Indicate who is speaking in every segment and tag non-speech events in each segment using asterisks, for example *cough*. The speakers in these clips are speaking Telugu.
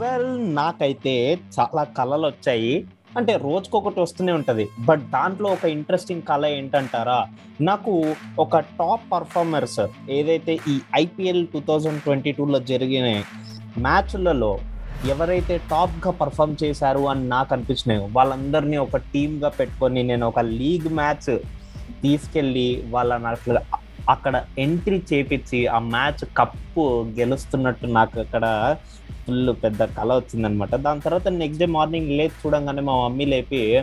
Speaker 1: వెల్ నాకైతే చాలా కళలు వచ్చాయి అంటే రోజుకొకటి వస్తూనే ఉంటుంది. బట్ దాంట్లో ఒక ఇంట్రెస్టింగ్ కళ ఏంటంటారా? నాకు ఒక టాప్ పర్ఫార్మర్స్ ఏదైతే ఈ ఐపీఎల్ టూ థౌజండ్ ట్వంటీ టూలో జరిగిన మ్యాచ్లలో ఎవరైతే టాప్గా పర్ఫామ్ చేశారు అని నాకు అనిపించినాయో వాళ్ళందరినీ ఒక టీమ్గా పెట్టుకొని నేను ఒక లీగ్ మ్యాచ్ తీసుకెళ్ళి వాళ్ళని అట్లా అక్కడ ఎంట్రీ చేపించి ఆ మ్యాచ్ కప్పు గెలుస్తున్నట్టు నాకు అక్కడ ఫుల్ పెద్ద కళ వచ్చిందనమాట. దాని తర్వాత నెక్స్ట్ డే మార్నింగ్ లేచి చూడంగానే మా మమ్మీ లేపి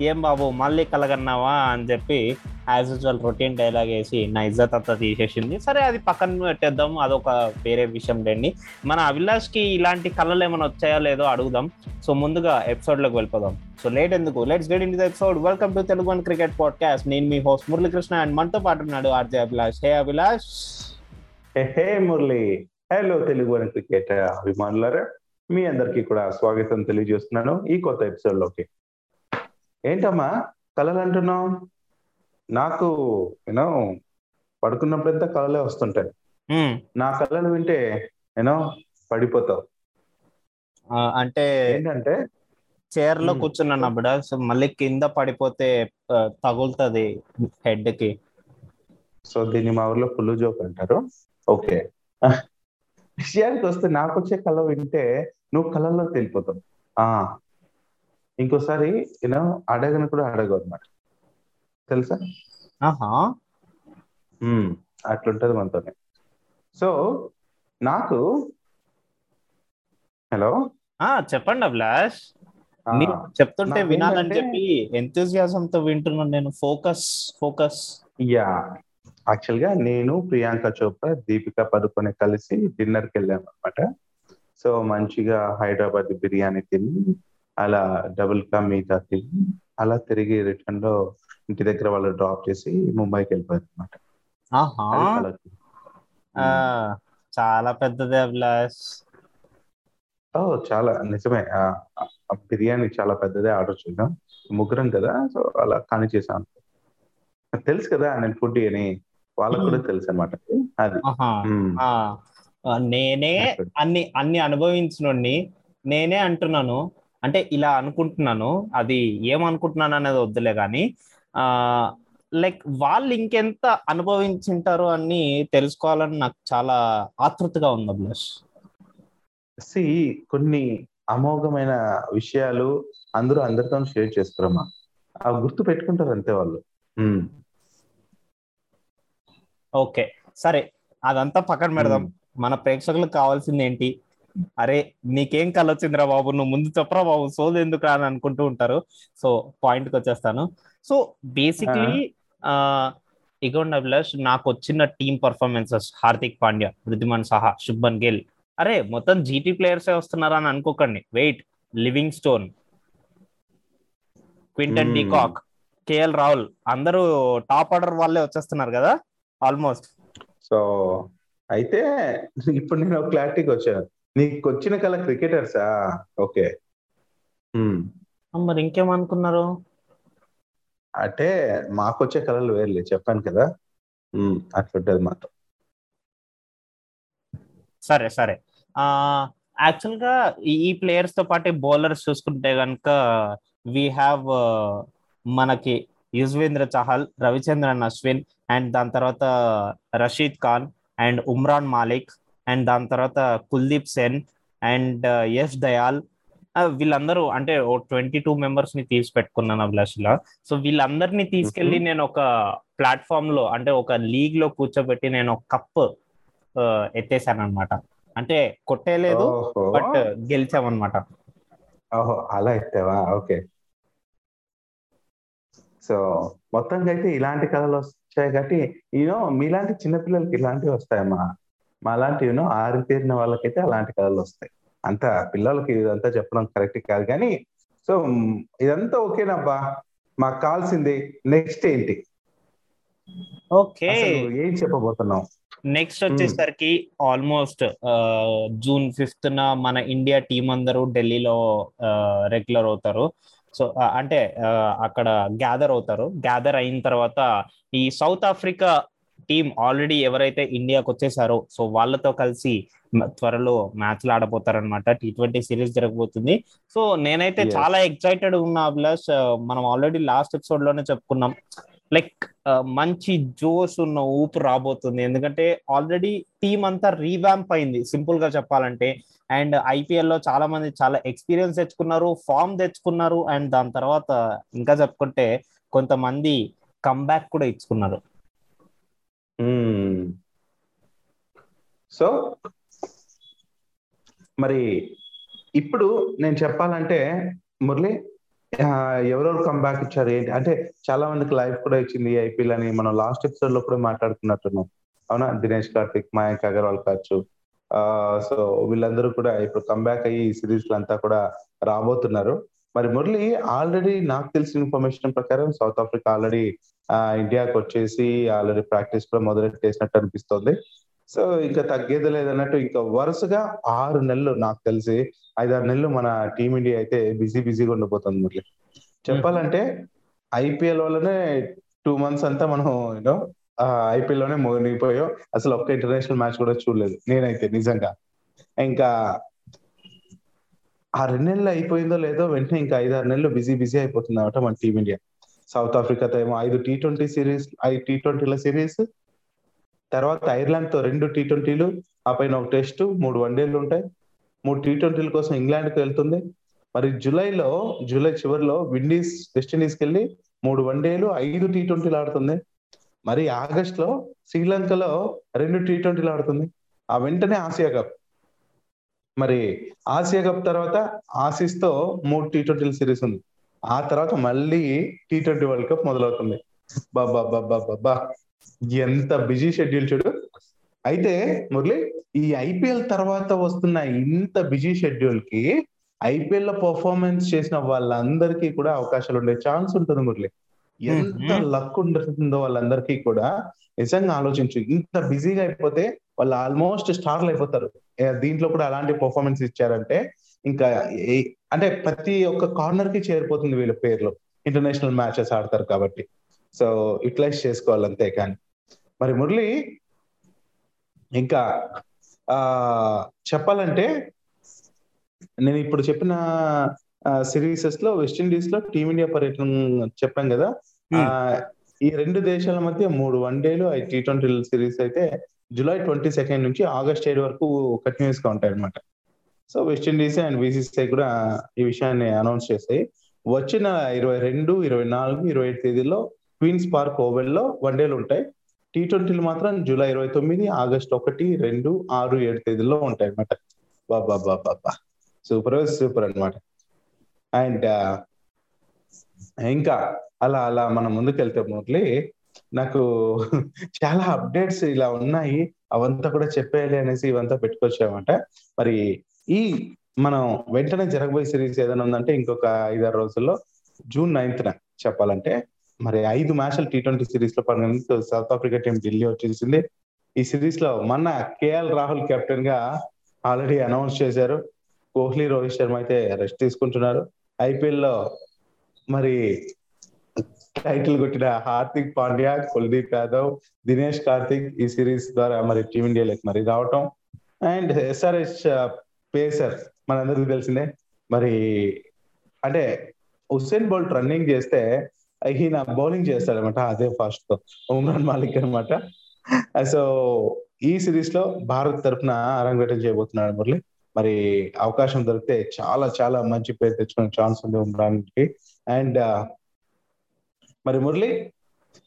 Speaker 1: ఏం బాబు మళ్ళీ కలగన్నావా? అని చెప్పి యాజ్ యూజువల్ రొటీన్ డైలాగ్ వేసి నా ఇజ్జత్ అంతా తీసేసింది. సరే అది పక్కన పెట్టేద్దాం అదొక వేరే విషయం లేండి. మన అభిలాష్కి ఇలాంటి కళలు ఏమైనా వచ్చాయో లేదో అడుగుదాం. సో ముందుగా ఎపిసోడ్లోకి వెళ్ళిపోదాం. సో లేట్ ఎందుకు? Let's get in the episode welcome to Telugu one cricket podcast నేను మీ హోస్ట్ మురళీకృష్ణ అండ్ మనతో పాటు ఉన్నాడు RJ Abhilash. Hey Abhilash
Speaker 2: hey hey Murali hello Telugu అని క్రికెట్ అభిమానులారా. మీ అందరికీ కూడా స్వాగతం తెలియజేస్తున్నాను ఈ కొత్త ఎపిసోడ్లోకి. ఏంటమ్మా కళలు అంటున్నావు నాకు యూనో పడుకున్నప్పుడంతా కళలే వస్తుంటాయి. నా కళలు వింటే యూనో పడిపోతావు.
Speaker 1: అంటే
Speaker 2: ఏంటంటే? చైర్లో.
Speaker 1: కూర్చున్నాను సో మళ్ళీ కింద పడిపోతే తగులుతది హెడ్కి
Speaker 2: సో దీన్ని మా ఊర్లో పుల్లు జోక్ అంటారు. ఓకే. విషయానికి వస్తే నాకు వచ్చే కళ వింటే నువ్వు కళల్లో తెలిపోతావు ఆ ఇంకోసారి యూనో అడగను కూడా అడగవు అనమాట తెలుసా? అట్లుంటది మనతోనే. సో నాకు హలో?
Speaker 1: ఆ చెప్పండి అభిలాష్. చెప్తుంటే వినాలని చెప్పి enthusiasm తో వింటున్నాను నేను. ఫోకస్ ఫోకస్
Speaker 2: యా యాక్చువల్గా నేను ప్రియాంక చోప్రా దీపిక పదుకొని కలిసి డిన్నర్కి వెళ్ళాము అనమాట సో మంచిగా హైదరాబాద్ బిర్యానీ తిని అలా డబుల్ కా మీఠా తిని అలా తిరిగి రిటర్న్లో ఇంటి దగ్గర వాళ్ళు డ్రాప్ చేసి ముంబైకి వెళ్ళిపోయారు అనమాట
Speaker 1: చాలా పెద్దది అభిలాష్
Speaker 2: ఓ చాలా నిజమే. బిర్యానీ చాలా పెద్దదే ఆర్డర్ చేద్దాం. ముగ్గురం కదా సో అలా కానీ చేసాను తెలుసు కదా నేను ఫుడ్ అని. వాళ్ళకు కూడా తెలుసు అనమాట అది.
Speaker 1: నేనే అన్ని అన్ని అనుభవించినోడిని నేనే అంటున్నాను. అంటే ఇలా అనుకుంటున్నాను. అది ఏమనుకుంటున్నాను అనేది వద్దులే కానీ ఆ లైక్ వాళ్ళు ఇంకెంత అనుభవించింటారు అని తెలుసుకోవాలని నాకు చాలా ఆతృతగా ఉంది అభిలాష్
Speaker 2: సి కొన్ని అమోఘమైన విషయాలు అందరూ అందరితో షేర్ చేస్తారమ్మా. అవి గుర్తు పెట్టుకుంటారు అంతే వాళ్ళు.
Speaker 1: ఓకే. సరే అదంతా పక్కన పెడదాం. మన ప్రేక్షకులకు కావాల్సింది ఏంటి? అరే నీకేం కళ వచ్చిందిరా బాబు? నువ్వు ముందు చెప్పరా బాబు? సోది ఎందుకు రా అని అనుకుంటూ ఉంటారు. సో పాయింట్కి వచ్చేస్తాను. సో బేసిక్లీ ఇగోండి అభిలాష్ నాకు వచ్చిన టీమ్ పర్ఫార్మెన్సెస్. హార్దిక్ పాండ్యా వృద్ధిమాన్ సహా శుభన్ గిల్. అరే మొత్తం జీటీ ప్లేయర్సే వస్తున్నారా అని అనుకోకండి. Wait. Livingstone. Quinton. De Kock. KL Rahul. అందరూ టాప్ ఆర్డర్ వాళ్ళే వచ్చేస్తున్నారు కదా? ఆల్మోస్ట్
Speaker 2: సో అయితే ఇప్పుడు నేను క్లారిటీకి వచ్చాను. నీకు వచ్చిన కల క్రికెటర్సా ఓకే.
Speaker 1: మరి ఇంకేమనుకున్నారు?
Speaker 2: అంటే మాకు వచ్చే కళలు వేర్లే చెప్పాను కదా. ఉమ్, అట్లుంటది మాతో.
Speaker 1: సరే సరే. ఆ యాక్చువల్గా ఈ- ఈ ప్లేయర్స్తో పాటు బౌలర్స్ చూసుకుంటే కనుక వీ హ్యావ్ మనకి యుజ్వేంద్ర చహల్ రవిచంద్రన్ అశ్విన్ అండ్ దాని తర్వాత రషీద్ ఖాన్ అండ్ ఉమ్రాన్ మాలిక్ అండ్ దాని తర్వాత కుల్దీప్ సెన్ అండ్ యష్ దయాల్. ఆ, వీళ్ళందరూ అంటే ఓ ట్వంటీ టూ మెంబర్స్ని తీసి పెట్టుకున్నాను అభిలాష్లా. సో వీళ్ళందరినీ తీసుకెళ్ళి నేను ఒక ప్లాట్ఫామ్లో అంటే ఒక లీగ్లో కూర్చోబెట్టి నేను ఒక కప్ ఎత్తేసాను అనమాట అంటే కొట్టేయలేదు
Speaker 2: ఓహో.
Speaker 1: బట్ గెలిచామన్నమాట.
Speaker 2: ఓహో అలా ఎత్తావా? ఓకే. సో మొత్తంగా అయితే ఇలాంటి కళలు వచ్చాయి కాబట్టి యూనో మీలాంటి చిన్నపిల్లలకి ఇలాంటివి వస్తాయమ్మా. మా లాంటి యూనో ఆరితేరిన వాళ్ళకైతే అలాంటి కళలు వస్తాయి. అంత పిల్లలకి ఇదంతా చెప్పడం కరెక్ట్ కాదు కానీ సో ఇదంతా ఓకేనబ్బా. మాకు కావాల్సింది నెక్స్ట్ ఏంటి?
Speaker 1: ఓకే.
Speaker 2: ఏం చెప్పబోతున్నావు?
Speaker 1: నెక్స్ట్ వచ్చేసరికి ఆల్మోస్ట్ జూన్ ఫిఫ్త్ న మన ఇండియా టీం అందరూ ఢిల్లీలో రెగ్యులర్ అవుతారు. సో అంటే అక్కడ గ్యాదర్ అవుతారు. గ్యాదర్ అయిన తర్వాత ఈ సౌత్ ఆఫ్రికా టీం ఆల్రెడీ ఎవరైతే ఇండియాకి వచ్చేసారో సో వాళ్ళతో కలిసి త్వరలో మ్యాచ్లు ఆడబోతారనమాట టీ ట్వంటీ సిరీస్ జరగబోతుంది. సో నేనైతే చాలా ఎక్సైటెడ్ ఉన్నా అభిలాష్. మనం ఆల్రెడీ లాస్ట్ ఎపిసోడ్లోనే చెప్పుకున్నాం. లైక్ మంచి జోష్ ఉన్న ఊపు రాబోతుంది. ఎందుకంటే ఆల్రెడీ టీం అంతా రీవ్యాంప్ అయింది సింపుల్గా చెప్పాలంటే. అండ్ ఐపీఎల్లో చాలా మంది చాలా ఎక్స్పీరియన్స్ తెచ్చుకున్నారు ఫామ్ తెచ్చుకున్నారు. అండ్ దాని తర్వాత ఇంకా చెప్పుకుంటే కొంతమంది కంబ్యాక్ కూడా ఇచ్చుకున్నారు.
Speaker 2: సో మరి ఇప్పుడు నేను చెప్పాలంటే మురళి ఎవరెవరు కంబ్యాక్ ఇచ్చారు. ఏంటి? అంటే చాలా మందికి లైఫ్ కూడా ఇచ్చింది ఐపీఎల్ అని మనం లాస్ట్ ఎపిసోడ్లో కూడా మాట్లాడుకున్నట్టున్నాం. అవునా? దినేష్ కార్తిక్ మయాంక్ అగర్వాల్ కావచ్చు. సో వీళ్ళందరూ కూడా ఇప్పుడు కమ్బ్యాక్ అయ్యి ఈ సిరీస్ అంతా కూడా రాబోతున్నారు. మరి మురళి ఆల్రెడీ నాకు తెలిసిన ఇన్ఫర్మేషన్ ప్రకారం సౌత్ ఆఫ్రికా ఆల్రెడీ ఇండియాకి వచ్చేసి ఆల్రెడీ ప్రాక్టీస్ కూడా మొదలెట్టేసినట్టు అనిపిస్తోంది. సో ఇంకా తగ్గేది లేదన్నట్టు ఇంకా వరుసగా ఆరు నెలలు నాకు తెలిసి ఐదారు నెలలు మన టీమిండియా అయితే బిజీ బిజీగా ఉండిపోతుంది మురళి. చెప్పాలంటే ఐపీఎల్ వల్లనే టూ మంత్స్ అంతా మనం యూనో ఐపీఎల్లోనే మునిగిపోయాం. అసలు ఒక్క ఇంటర్నేషనల్ మ్యాచ్ కూడా చూడలేదు నేనైతే నిజంగా. ఇంకా ఆ రెండు నెలలు అయిపోయిందో లేదో వెంటనే ఇంకా ఐదారు నెలలు బిజీ బిజీ అయిపోతుంది అనమాట మన టీమిండియా. సౌత్ ఆఫ్రికాతో ఏమో ఐదు టీ ట్వంటీ సిరీస్ ఐదు టీ ట్వంటీల సిరీస్ తర్వాత ఐర్లాండ్తో రెండు టీ ట్వంటీలు ఆ పైన ఒక టెస్ట్ మూడు వన్డేలు ఉంటాయి. మూడు టీ ట్వంటీల కోసం ఇంగ్లాండ్కు వెళ్తుంది. మరి జూలైలో జూలై చివరిలో విండీస్ వెస్టిండీస్కి వెళ్ళి మూడు వన్డేలు ఐదు టీ ట్వంటీలు ఆడుతుంది. మరి ఆగస్ట్లో శ్రీలంకలో రెండు టీ ట్వంటీలు ఆడుతుంది. ఆ వెంటనే ఆసియా కప్. మరి ఆసియా కప్ తర్వాత ఆసిస్తో మూడు టీ ట్వంటీల సిరీస్ ఉంది. ఆ తర్వాత మళ్ళీ టీ ట్వంటీ వరల్డ్ కప్ మొదలవుతుంది. బాబా బాబా బాబా ఎంత బిజీ షెడ్యూల్ చూడు. అయితే మురళి ఈ ఐపీఎల్ తర్వాత వస్తున్న ఇంత బిజీ షెడ్యూల్కి ఐపీఎల్లో పర్ఫార్మెన్స్ చేసిన వాళ్ళందరికీ కూడా అవకాశాలు ఉండే ఛాన్స్ ఉంటుంది మురళి. ఎంత లక్ ఉంటుందో వాళ్ళందరికీ కూడా నిజంగా ఆలోచించు. ఇంత బిజీగా అయిపోతే వాళ్ళు ఆల్మోస్ట్ స్టార్లు అయిపోతారు. దీంట్లో కూడా అలాంటి పర్ఫార్మెన్స్ ఇచ్చారంటే ఇంకా అంటే ప్రతి ఒక్క కార్నర్కి చేరిపోతుంది వీళ్ళ పేర్లు. ఇంటర్నేషనల్ మ్యాచెస్ ఆడతారు కాబట్టి. సో యూటిలైజ్ చేసుకోవాలి అంతే కానీ. మరి మురళి ఇంకా చెప్పాలంటే నేను ఇప్పుడు చెప్పిన సిరీసెస్లో వెస్టిండీస్లో టీమిండియా పర్యటన చెప్పాం కదా. ఈ రెండు దేశాల మధ్య మూడు వన్డేలు టీ ట్వంటీ సిరీస్ అయితే జూలై ట్వంటీ సెకండ్ నుంచి ఆగస్ట్ ఏడు వరకు కంటిన్యూస్గా ఉంటాయి అనమాట సో వెస్టిండీస్ అండ్ బీసీసీఐ కూడా ఈ విషయాన్ని అనౌన్స్ చేస్తాయి. వచ్చిన ఇరవై రెండు ఇరవై నాలుగు ఇరవై ఐదు తేదీలో క్వీన్స్ పార్క్ ఓవెల్లో వన్డేలు ఉంటాయి. టీ ట్వంటీలు మాత్రం జూలై ఇరవై తొమ్మిది ఆగస్ట్ ఒకటి రెండు ఆరు ఏడు తేదీల్లో ఉంటాయి అనమాట బాబా బాబా సూపర్ సూపర్ అనమాట అండ్ ఇంకా అలా అలా మనం ముందుకెళ్తే మురళి నాకు *laughs* చాలా అప్డేట్స్ ఇలా ఉన్నాయి. అవంతా కూడా చెప్పేయాలి అనేసి ఇవంతా పెట్టుకొచ్చామంట మరి ఈ మనం వెంటనే జరగబోయే సిరీస్ ఏదైనా ఉందంటే ఇంకొక ఐదారు రోజుల్లో జూన్ నైన్త్ చెప్పాలంటే మరి ఐదు మ్యాచ్లు టీ ట్వంటీ సిరీస్లో పడినందుకు సౌత్ ఆఫ్రికా టీం ఢిల్లీ వచ్చేసింది ఈ సిరీస్లో మన కేఎల్ రాహుల్ కెప్టెన్గా ఆల్రెడీ అనౌన్స్ చేశారు. కోహ్లీ రోహిత్ శర్మ అయితే రెస్ట్ తీసుకుంటున్నారు. ఐపీఎల్లో మరి టైటిల్ కొట్టిన హార్దిక్ పాండ్యా కుల్దీప్ యాదవ్ దినేష్ కార్తిక్ ఈ సిరీస్ ద్వారా మరి టీమిండియాలోకి మరి రావటం. అండ్ ఎస్ఆర్హెచ్ పేసర్ uh, మనందరికీ తెలిసిందే. మరి అంటే హుస్సేన్ బోల్ట్ రన్నింగ్ చేస్తే ఈయన బౌలింగ్ చేస్తాడనమాట అదే ఫాస్ట్తో. ఉమ్రాన్ మాలిక్ అనమాట. సో ఈ సిరీస్లో భారత్ తరఫున అరంగేటం చేయబోతున్నాడు మురళి. మరి అవకాశం దొరికితే చాలా చాలా మంచి పేరు తెచ్చుకునే ఛాన్స్ ఉంది ఉమ్రాన్కి. అండ్ మరి మురళి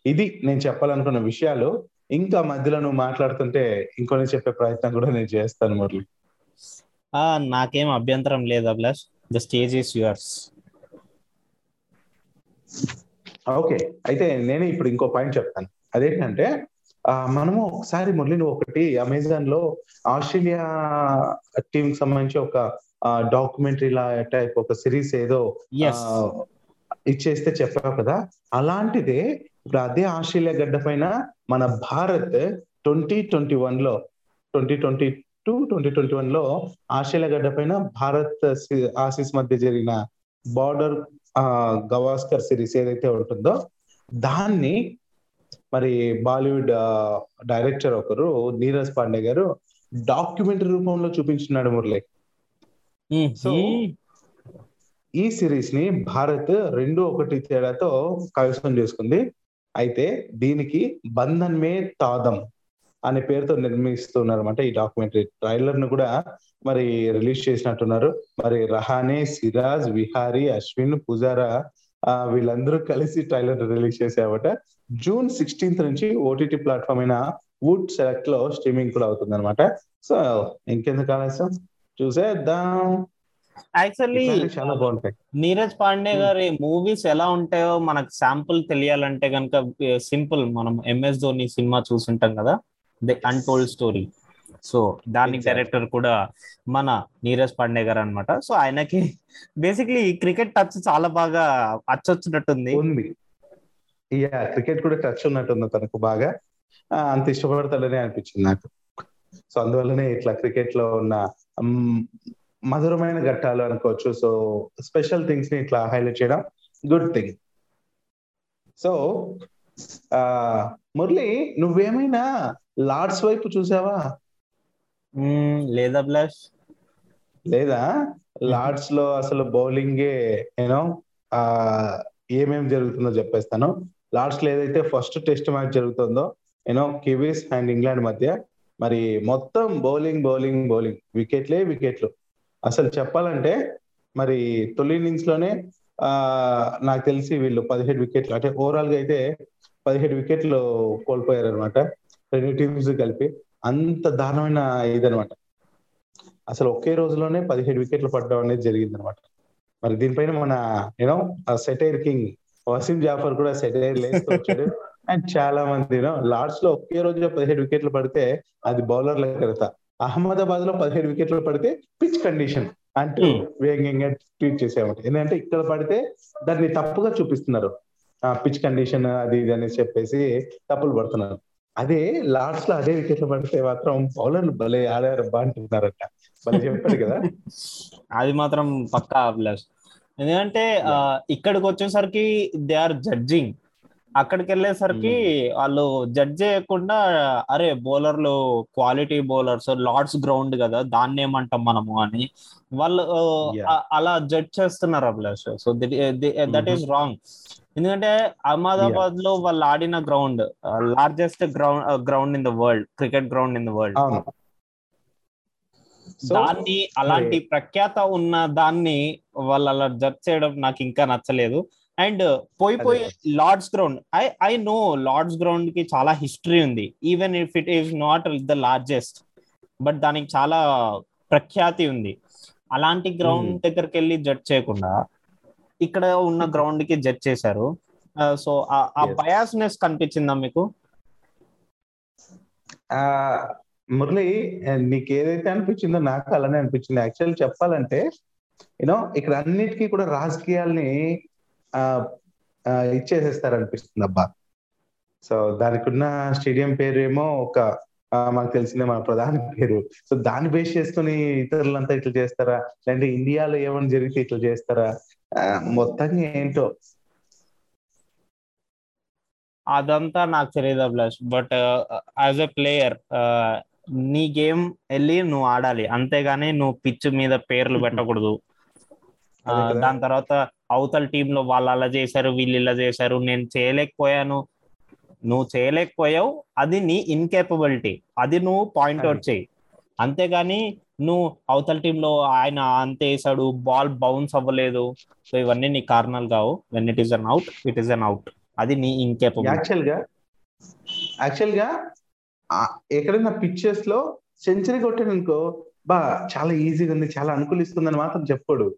Speaker 2: ఇది నేను చెప్పాలనుకున్న విషయాలు. ఇంకా మధ్యలో నువ్వు మాట్లాడుతుంటే ఇంకొని చెప్పే ప్రయత్నం కూడా నేను చేస్తాను మురళి.
Speaker 1: నాకేం అభ్యంతరం లేదు Abhilash. The stage is yours
Speaker 2: okay. అయితే నేను ఇప్పుడు ఇంకో పాయింట్ చెప్తాను. అదేంటంటే మనము ఒకసారి మురళి నువ్వు ఒకటి అమెజాన్లో ఆస్ట్రేలియా టీం సంబంధించి ఒక డాక్యుమెంటరీ లా టైప్ ఒక సిరీస్ ఏదో ఇచ్చేస్తే చెప్పావు కదా. అలాంటిదే ఇప్పుడు అదే ఆస్ట్రేలియా గడ్డ పైన మన భారత్ ట్వంటీ ట్వంటీ వన్లో twenty twenty two twenty twenty వన్లో ఆస్ట్రేలియా గడ్డ పైన భారత్ ఆసిస్ మధ్య జరిగిన బార్డర్ గవాస్కర్ సిరీస్ ఏదైతే ఉంటుందో దాన్ని మరి బాలీవుడ్ డైరెక్టర్ ఒకరు నీరజ్ పాండే గారు డాక్యుమెంటరీ రూపంలో చూపించున్నాడు మురళి. సో ఈ సిరీస్ని భారత్ రెండు ఒకటి తేడాతో కైవసం చేసుకుంది. అయితే దీనికి బంధన్ మే తాదం. అనే పేరుతో నిర్మిస్తున్నారు అనమాట ఈ డాక్యుమెంటరీ. ట్రైలర్ను కూడా మరి రిలీజ్ చేసినట్టున్నారు. మరి రహానే సిరాజ్ విహారీ అశ్విన్ పుజారా వీళ్ళందరూ కలిసి ట్రైలర్ రిలీజ్ చేసావట జూన్ సిక్స్టీన్త్ నుంచి ఓటీటీ ప్లాట్ఫామ్ అయిన వుడ్ సెలెక్ట్లో స్ట్రీమింగ్ కూడా అవుతుంది అనమాట సో ఇంకెందుకు ఆలస్యం? చూసేద్దాం.
Speaker 1: యాక్చువల్లీ
Speaker 2: చాలా బాగుంటాయి.
Speaker 1: నీరజ్ పాండే గారి మూవీస్ ఎలా ఉంటాయో మనకు శాంపుల్ తెలియాలంటే కనుక సింపుల్ మనం ఎంఎస్ ధోని సినిమా చూసుంటాం కదా. ది అన్టోల్డ్ స్టోరీ సో దానికి డైరెక్టర్ కూడా మన నీరజ్ పాండే గారు అనమాట సో ఆయనకి బేసిక్లీ క్రికెట్ టచ్ చాలా బాగా అచ్చొచ్చినట్టుంది.
Speaker 2: ఉంది. యా క్రికెట్ కూడా టచ్ ఉన్నట్టుంది తనకు బాగా. అంత ఇష్టపడతాడని అనిపించింది నాకు. సో అందువల్లనే ఇట్లా క్రికెట్లో ఉన్న మధురమైన ఘట్టాలు అనుకోవచ్చు. సో స్పెషల్ థింగ్స్ని ఇట్లా హైలైట్ చేయడం గుడ్ థింగ్ సో మురళి నువ్వేమైనా లార్డ్స్ వైపు చూసావా?
Speaker 1: లేదా బ్లాష్?
Speaker 2: లేదా? లార్డ్స్లో అసలు బౌలింగే యూనో ఆ ఏమేమి జరుగుతుందో చెప్పేస్తాను. లార్డ్స్లో ఏదైతే ఫస్ట్ టెస్ట్ మ్యాచ్ జరుగుతుందో you know Kiwis and England మధ్య మరి మొత్తం బౌలింగ్ బౌలింగ్ బౌలింగ్. వికెట్లే వికెట్లు. అసలు చెప్పాలంటే మరి తొలి ఇన్నింగ్స్లోనే ఆ నాకు తెలిసి వీళ్ళు పదిహేడు వికెట్లు అంటే ఓవరాల్గా అయితే పదిహేడు వికెట్లు కోల్పోయారు అనమాట రెండు టీమ్స్ కలిపి అంత దారుణమైన ఇదనమాట అసలు ఒకే రోజులోనే పదిహేడు వికెట్లు పడడం అనేది జరిగింది అనమాట మరి దీనిపైన మన you know satire king Wasim Jaffer కూడా సెటైర్ లేస్తూ వచ్చాడు. *laughs* అండ్ చాలా మంది లార్డ్స్లో ఒకే రోజు పదిహేడు వికెట్లు పడితే అది బౌలర్ల కడత అహ్మదాబాద్లో పదిహేడు వికెట్లు పడితే పిచ్ కండిషన్ అంటూ వేగంగా ట్వీట్ చేసేవాడు ఎందుకంటే ఇక్కడ పడితే దాన్ని తప్పుగా చూపిస్తున్నారు. పిచ్ కండిషన్ అది ఇది అనేసి చెప్పేసి తప్పులు పడుతున్నారు. అదే లాస్ట్లో అదే వికెట్లు పడితే మాత్రం బౌలర్లు భలే ఆడారు బాగుంటున్నారట. భలే చెప్పాడు కదా. *laughs*
Speaker 1: అది మాత్రం పక్కా అభిలాష్. ఎందుకంటే ఇక్కడికి వచ్చేసరికి దే ఆర్ జడ్జింగ్. అక్కడికి వెళ్ళేసరికి వాళ్ళు జడ్జ్ చేయకుండా అరే బౌలర్లు క్వాలిటీ బౌలర్స్ లార్డ్స్ గ్రౌండ్ కదా దాన్ని ఏమంటాం మనము అని వాళ్ళు అలా జడ్జ్ చేస్తున్నారు Abhilash. So that is wrong ఎందుకంటే అహ్మదాబాద్లో వాళ్ళు ఆడిన ground largest ground ground in the world cricket ground in the world దాన్ని అలాంటి ప్రఖ్యాత ఉన్న దాన్ని వాళ్ళు అలా జడ్జ్ చేయడం నాకు ఇంకా నచ్చలేదు. అండ్ పోయి పోయి Lord's ground I I know Lord's గ్రౌండ్కి చాలా హిస్టరీ ఉంది. Even if it is not the largest but దానికి చాలా ప్రఖ్యాతి ఉంది. అలాంటి గ్రౌండ్ దగ్గరికి వెళ్ళి జడ్జ్ చేయకుండా ఇక్కడ ఉన్న గ్రౌండ్కి జడ్జ్ చేశారు. సో ఆ బయాస్నెస్ కనిపించిందా మీకు?
Speaker 2: మురళి నీకు ఏదైతే అనిపించిందో నాకు అలానే అనిపించింది. యాక్చువల్ చెప్పాలంటే యూనో ఇక్కడ అన్నిటికీ కూడా రాజకీయాల్ని ఇచ్చేసేస్తారు అనిపిస్తుంది అబ్బా. సో దానికి ఉన్న స్టేడియం పేరు ఏమో ఒక మనకు తెలిసిందే మన ప్రధాని పేరు. సో దాన్ని బేస్ చేసుకుని ఇతరులంతా ఇట్లా చేస్తారా? లేదంటే ఇండియాలో ఏమైనా జరిగితే ఇట్లా చేస్తారా? మొత్తంగా ఏంటో.
Speaker 1: అదంతా నాకు తెలియదు Abhilash but as a player నీ గేమ్ వెళ్ళి నువ్వు ఆడాలి. అంతేగాని నువ్వు పిచ్ మీద పేర్లు పెట్టకూడదు. *laughs* దాని తర్వాత అవతల టీమ్లో వాళ్ళు అలా చేశారు వీళ్ళు ఇలా చేశారు నేను చేయలేకపోయాను. నువ్వు చేయలేకపోయావు అది నీ ఇన్కేపబిలిటీ అది నువ్వు పాయింట్అవుట్ చేయి. అంతేగాని నువ్వు అవతల టీంలో ఆయన అంతే వేసాడు బాల్ బౌన్స్ అవ్వలేదు. సో ఇవన్నీ నీ కారణాలు కావు. When it is an out it is an out అది నీ ఇన్కేపబుల్
Speaker 2: యాక్చువల్గా యాక్చువల్గా ఎక్కడైనా పిక్చర్స్లో సెంచరీ కొట్టాడు అనుకో బా చాలా ఈజీగా ఉంది చాలా అనుకూలిస్తుందని మాత్రం చెప్పాడు.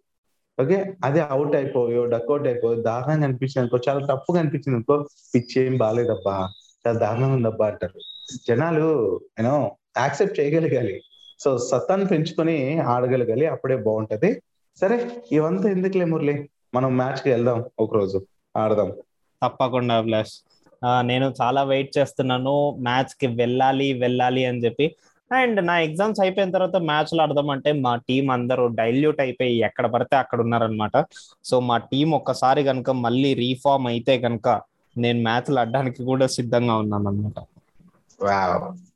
Speaker 2: ఓకే? అదే అవుట్ అయిపోయో డక్అవుట్ అయిపోయో దారుణంగా అనిపించింది అనుకో చాలా తప్పుగా అనిపించింది అనుకో పిచ్ ఏం బాగాలేదబ్బా చాలా దారుణంగా ఉందబ్బా అంటారు. జనాలు యూనో యాక్సెప్ట్ చేయగలగాలి. సో సత్తాన్ని పెంచుకొని ఆడగలగాలి అప్పుడే బాగుంటది. సరే ఇవంతా ఎందుకులే మురళి? మనం మ్యాచ్కి వెళ్దాం ఒక రోజు ఆడదాం.
Speaker 1: తప్పకుండా అభిలాష్. నేను చాలా వెయిట్ చేస్తున్నాను మ్యాచ్కి వెళ్ళాలి వెళ్ళాలి అని చెప్పి. అండ్ నా ఎగ్జామ్స్ అయిపోయిన తర్వాత మ్యాచ్లు ఆడదాం అంటే మా టీం అందరూ డైల్యూట్ అయిపోయి ఎక్కడ పడితే అక్కడ ఉన్నారనమాట సో మా టీం ఒక్కసారి కనుక మళ్ళీ రీఫార్మ్ అయితే కనుక నేను మ్యాచ్లు ఆడడానికి కూడా సిద్ధంగా ఉన్నాను అనమాట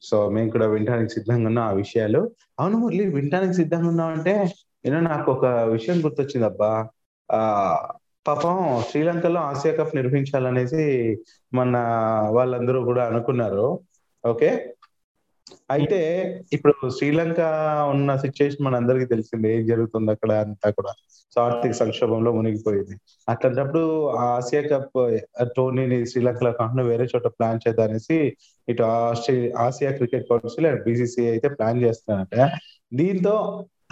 Speaker 2: సో మేము కూడా వినడానికి సిద్ధంగా ఉన్నాం ఆ విషయాలు. అవును మురళి వినడానికి సిద్ధంగా ఉన్నాం అంటే నేను నాకు ఒక విషయం గుర్తొచ్చింది అబ్బా ఆ పాపం శ్రీలంకలో ఆసియా కప్ నిర్వహించాలనేసి మన వాళ్ళందరూ కూడా అనుకున్నారు. ఓకే? అయితే ఇప్పుడు శ్రీలంక ఉన్న సిచ్యుయేషన్ మన అందరికి తెలిసింది ఏం జరుగుతుంది అక్కడ అంతా కూడా. సో ఆర్థిక సంక్షోభంలో మునిగిపోయింది. అట్లాంటప్పుడు ఆ ఆసియా కప్ టోర్నీని శ్రీలంకలో కాకుండా వేరే చోట ప్లాన్ చేద్దామనేసి ఇటు Asia cricket council and BCCI అయితే ప్లాన్ చేస్తున్నారంట. దీంతో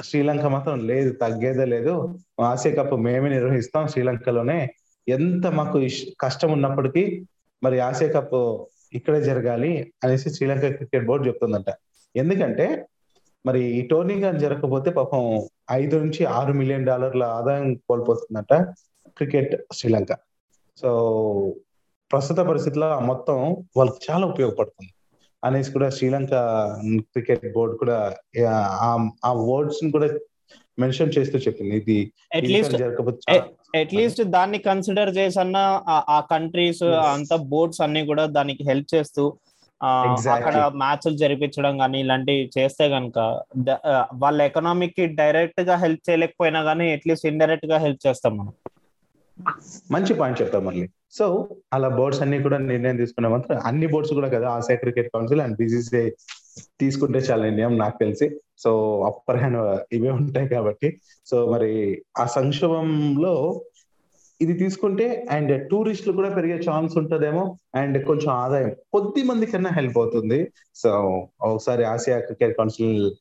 Speaker 2: శ్రీలంక మాత్రం లేదు తగ్గేదే లేదు. ఆసియా కప్ మేమే నిర్వహిస్తాం శ్రీలంకలోనే. ఎంత మాకు కష్టం ఉన్నప్పటికీ మరి ఆసియా కప్ ఇక్కడే జరగాలి అనేసి శ్రీలంక క్రికెట్ బోర్డు చెప్తుందంట. ఎందుకంటే మరి ఈ టోర్నీ కానీ జరగకపోతే పాపం ఐదు నుంచి ఆరు మిలియన్ డాలర్ల ఆదాయం కోల్పోతుందంట క్రికెట్ శ్రీలంక. సో ప్రస్తుత పరిస్థితుల్లో ఆ మొత్తం వాళ్ళకి చాలా ఉపయోగపడుతుంది అనేసి కూడా శ్రీలంక క్రికెట్ బోర్డు కూడా ఆ- ఆ వర్డ్స్ని కూడా మెన్షన్ చేస్తూ చెప్పింది ఇది
Speaker 1: అట్లీస్ట్ అట్లీస్ట్ దాన్ని కన్సిడర్ చేసన్న ఆ కంట్రీస్. అంత బోర్డ్స్ అన్ని కూడా దానికి హెల్ప్ చేస్తూ. అక్కడ మ్యాచ్లు జరిపించడం కానీ ఇలాంటివి చేస్తే గనుక వాళ్ళ ఎకనామిక్కి డైరెక్ట్గా హెల్ప్ చేయలేకపోయినా కానీ అట్లీస్ట్ ఇండైరెక్ట్గా హెల్ప్ చేస్తాం మనం
Speaker 2: మంచి పాయింట్ చెప్పాం మళ్ళీ సో అలా బోర్డ్స్ అన్ని కూడా నిర్ణయం తీసుకున్న మాత్రం అన్ని బోర్డ్స్ కూడా కదా Asia cricket council and BCCI తీసుకుంటే చాలా నిర్ణయం నాకు తెలిసి. సో అప్పర్ హ్యాండ్ ఇవే ఉంటాయి కాబట్టి. సో మరి ఆ సంక్షోభంలో ఇది తీసుకుంటే అండ్ టూరిస్టులు కూడా పెరిగే ఛాన్స్ ఉంటదేమో అండ్ కొంచెం ఆదాయం కొద్ది మంది కన్నా హెల్ప్ అవుతుంది. సో ఒకసారి ఆసియా క్రికెట్ కౌన్సిల్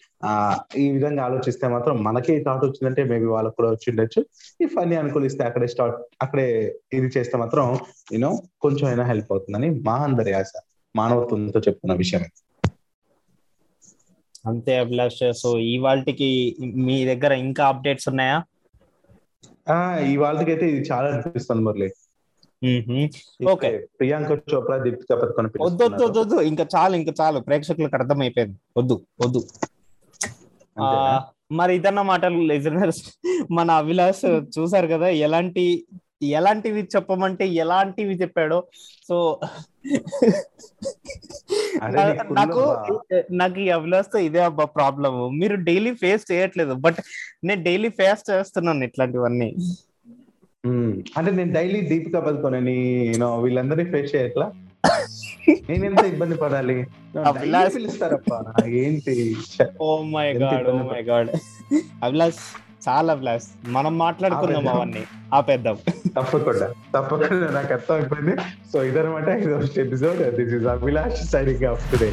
Speaker 2: ఈ విధంగా ఆలోచిస్తే మాత్రం మనకి థాట్ వచ్చిందంటే మేబీ వాళ్ళకు కూడా వచ్చి ఉండొచ్చు. ఇఫ్ అన్ని అనుకూలిస్తే అక్కడే స్టార్ట్ అక్కడే ఇది చేస్తే మాత్రం యూనో కొంచెం అయినా హెల్ప్ అవుతుందని మా అందరి ఆశ మానవత్వంతో చెప్తున్న విషయం
Speaker 1: అంతే అభిలాష్. సో ఇవాళకి మీ దగ్గర ఇంకా అప్డేట్స్ ఉన్నాయా?
Speaker 2: ఈ వాళ్ళకైతే ఇది చాలా అనిపిస్తుంది మురళి.
Speaker 1: ఓకే.
Speaker 2: ప్రియాంక చోప్రా దీపికా
Speaker 1: వద్దు వద్దు వద్దు ఇంకా చాలు ఇంకా చాలు. ప్రేక్షకులకు అర్థమైపోయింది. వద్దు వద్దు. మరి ఇదన్నమాట లిజనర్స్. మన అభిలాష్ చూసారు కదా ఎలాంటి ఎలాంటివి చెప్పమంటే ఎలాంటివి చెప్పాడో. సో
Speaker 2: నీకు
Speaker 1: నాకు ఈ అభిలాష్తో ఇదే అబ్బా ప్రాబ్లమ్ మీరు డైలీ ఫేస్ చేయట్లేదు బట్ నేను డైలీ ఫేస్ చేస్తున్నాను ఇట్లాంటివన్నీ.
Speaker 2: అంటే నేను డైలీ దీపికా యూనో వీళ్ళందరినీ ఫేస్ చేయట్లా? నేను ఎంత ఇబ్బంది పడాలి? పిలుస్తారప్ప? ఏంటి?
Speaker 1: ఓ my God oh my God Abhilash చాలా అభిలాష్ మనం మాట్లాడుకుందాం. అవన్నీ. ఆపేద్దాం.
Speaker 2: తప్పకుండా. తప్పకుండా నాకు అర్థం అయిపోయింది సో ఇదనమాట ఇది episode this is Abhilash signing off today